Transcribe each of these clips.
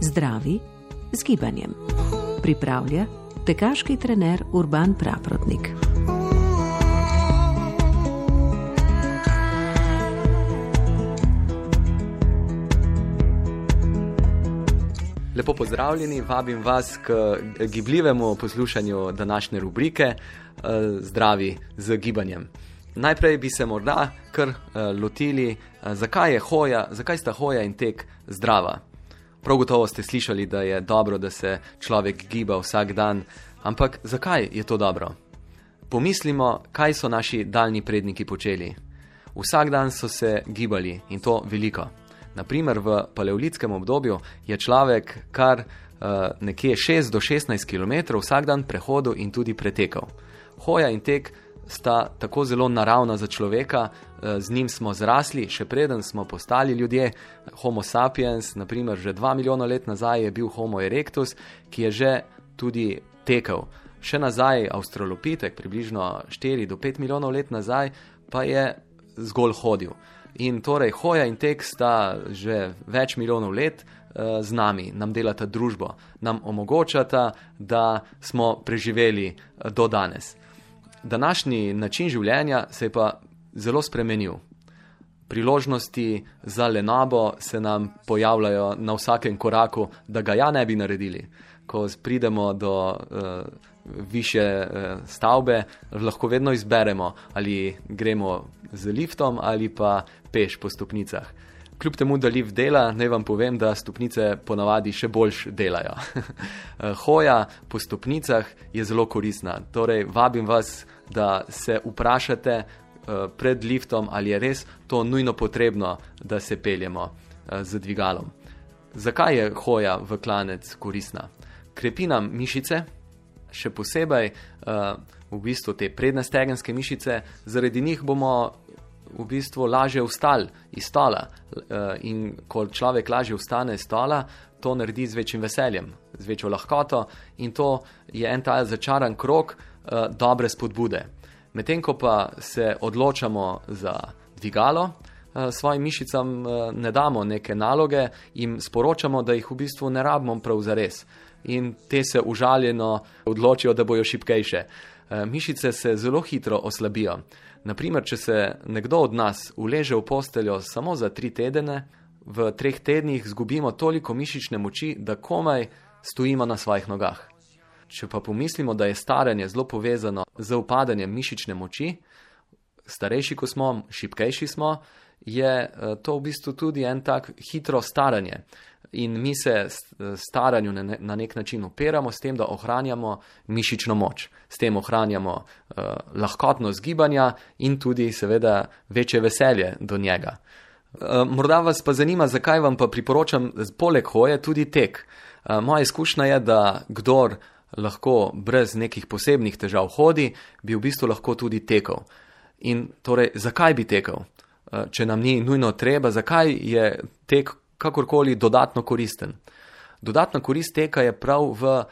Zdravi z gibanjem. Pripravlja tekaški trener Urban Praprotnik. Lepo pozdravljeni, vabim vas k gibljivemu poslušanju današnje rubrike eh, Zdravi z gibanjem. Najprej bi se morda kar eh, lotili, eh, zakaj je hoja, zakaj sta hoja in tek zdrava. Prav gotovo ste slišali, da je dobro, da se človek giba vsak dan, ampak zakaj je to dobro? Pomislimo, kaj so naši daljni predniki počeli. Vsak dan so se gibali in to veliko. Naprimer, v paleolitskem obdobju je človek kar uh, nekje 6 do 16 km vsak dan prehodil in tudi pretekal. Hoja in tek sta tako zelo naravna za človeka, uh, z njim smo zrasli, še preden smo postali ljudje. Homo sapiens, naprimer, že 2 milijona let nazaj je bil Homo erectus, ki je že tudi tekel. Še nazaj Avstralopitek, približno 4 do 5 milijonov let nazaj, pa je zgolj hodil. In torej hoja in tek sta že več milijonov let uh, z nami, nam delata družbo, nam omogočata, da smo preživeli uh, do danes. Današnji način življenja se je pa zelo spremenil. Priložnosti za lenabo se nam pojavljajo na vsakem koraku, da ga ja ne bi naredili. Ko pridemo do uh, više uh, stavbe, lahko vedno izberemo, ali gremo z liftom ali pa peš po stopnicah. Kljub temu, da lift dela, naj vam povem, da stopnice ponavadi še boljš delajo. Hoja po stopnicah je zelo koristna. Torej, vabim vas, da se vprašate uh, pred liftom, ali je res to nujno potrebno, da se peljemo z dvigalom. Zakaj je hoja v klanec koristna? Krepi nam mišice, še posebej uh, v bistvu te predne stegenske mišice, zaradi njih bomo v bistvu lažje vstali iz stola. Uh, in ko človek lažje vstane iz stola, to naredi z večjim veseljem, z večjo lahkoto in to je en ta začaran krok uh, dobre spodbude. Medtem ko pa se odločamo za dvigalo, svojim mišicam ne damo neke naloge, jim sporočamo, da jih v bistvu ne rabimo prav za res. In te se užaljeno odločijo, da bojo šipkejše. Mišice se zelo hitro oslabijo. Naprimer, če se nekdo od nas uleže v posteljo samo za tri tedne, v treh tednih izgubimo toliko mišične moči, da komaj stojimo na svojih nogah. Če pa pomislimo, da je staranje zelo povezano z upadanjem mišične moči, starejši ko smo, šipkejši smo, je to v bistvu tudi en tak hitro staranje. In mi se staranju na nek način opiramo s tem, da ohranjamo mišično moč, s tem ohranjamo uh, lahkotnost gibanja in tudi, seveda, večje veselje do njega. Uh, morda vas pa zanima, zakaj vam pa priporočam, poleg hoje, tudi tek. Uh, moja izkušnja je, da kdor lahko brez nekih posebnih težav hodi, bi v bistvu lahko tudi tekel. In torej, zakaj bi tekel? Uh, če nam ni nujno treba, zakaj je tek kakorkoli dodatno koristen. Dodatna korist teka je prav v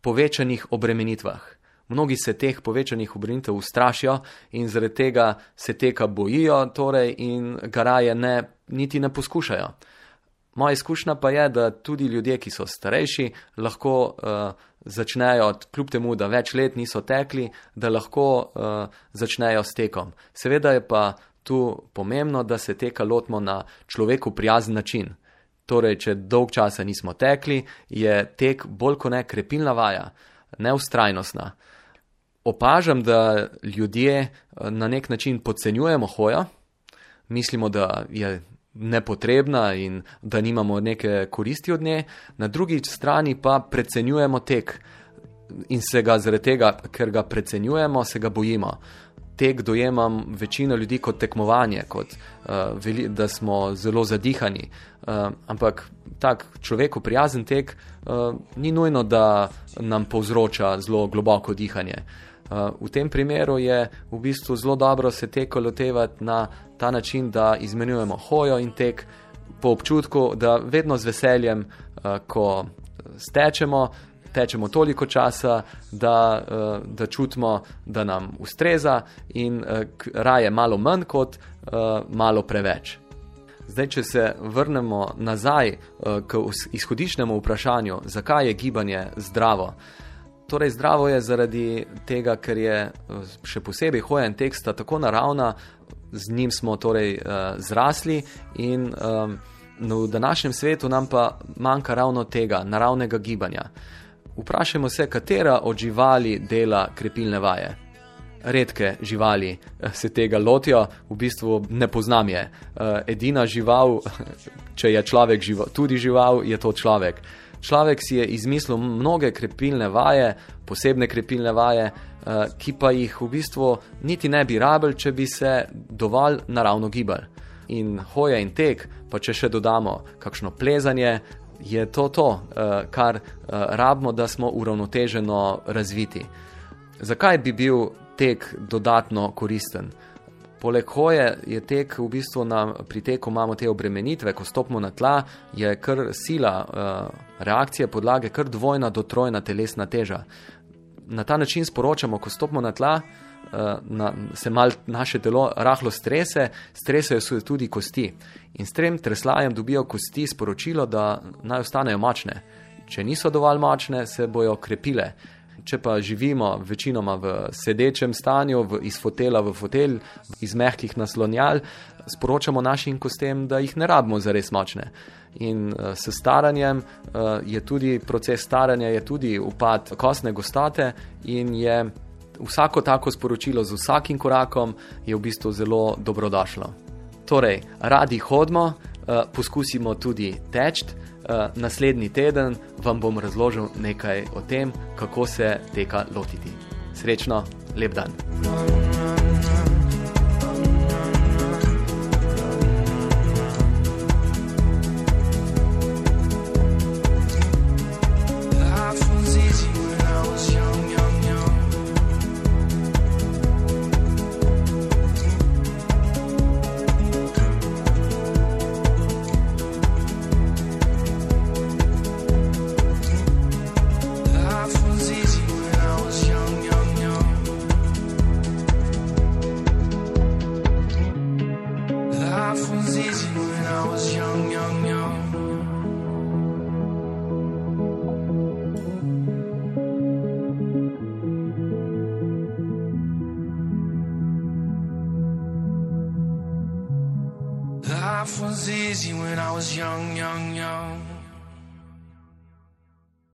povečanih obremenitvah. Mnogi se teh povečanih obremenitev ustrašijo in zaradi tega se teka bojijo, torej in garaje ne, niti ne poskušajo. Moja izkušnja pa je, da tudi ljudje, ki so starejši, lahko uh, začnejo, kljub temu, da več let niso tekli, da lahko uh, začnejo s tekom. Seveda je pa tu pomembno, da se teka lotimo na človeku prijazen način. Torej, če dolg časa nismo tekli, je tek bolj kot ne krepilna vaja, neustrajnostna. Opažam, da ljudje eh, na nek način podcenjujemo hojo, mislimo, da je nepotrebna in da nimamo neke koristi od nje, na drugi strani pa precenjujemo tek in se ga zaradi tega, ker ga precenjujemo, se ga bojimo. Tek dojemam večino ljudi kot tekmovanje, kot uh, veli, da smo zelo zadihani. Uh, ampak tak človeku prijazen tek uh, ni nujno, da nam povzroča zelo globoko dihanje. Uh, v tem primeru je v bistvu zelo dobro se teko lotevati na ta način, da izmenjujemo hojo in tek po občutku, da vedno z veseljem, uh, ko stečemo, tečemo toliko časa, da, uh, da čutimo, da nam ustreza in uh, raje malo manj kot uh, malo preveč. Zdaj, če se vrnemo nazaj k izhodišnjemu vprašanju, zakaj je gibanje zdravo. Torej, zdravo je zaradi tega, ker je še posebej hojen teksta tako naravna, z njim smo torej zrasli in um, v današnjem svetu nam pa manjka ravno tega naravnega gibanja. Vprašajmo se, katera od živali dela krepilne vaje. Redke živali eh, se tega lotijo, v bistvu ne poznam je. Eh, edina žival, če je človek žival, tudi žival, je to človek. Človek si je izmislil mnoge krepilne vaje, posebne krepilne vaje, eh, ki pa jih v bistvu niti ne bi rabil, če bi se dovolj naravno gibali. In hoja in tek, pa če še dodamo kakšno plezanje, je to to, uh, kar uh, rabimo, da smo uravnoteženo razviti. Zakaj bi bil tek dodatno koristen? Poleg hoje je tek v bistvu na, pri teku imamo te obremenitve, ko stopimo na tla, je kar sila uh, reakcije podlage, kar dvojna do trojna telesna teža. Na ta način sporočamo, ko stopimo na tla, uh, na, se mal naše telo rahlo strese, stresajo se tudi kosti. In s tem treslajem dobijo kosti sporočilo, da naj ostanejo močne. Če niso dovolj močne, se bojo krepile. Če pa živimo večinoma v sedečem stanju, v, iz fotela v fotelj, iz mehkih naslonjal, sporočamo našim kostem, da jih ne rabimo za res močne. In uh, s staranjem uh, je tudi proces staranja, je tudi upad kostne gostote in je vsako tako sporočilo z vsakim korakom je v bistvu zelo dobrodošlo. Torej, radi hodimo, uh, poskusimo tudi teči. Uh, naslednji teden vam bom razložil nekaj o tem, kako se teka lotiti. Srečno, lep dan. Was easy when I was young, young, young.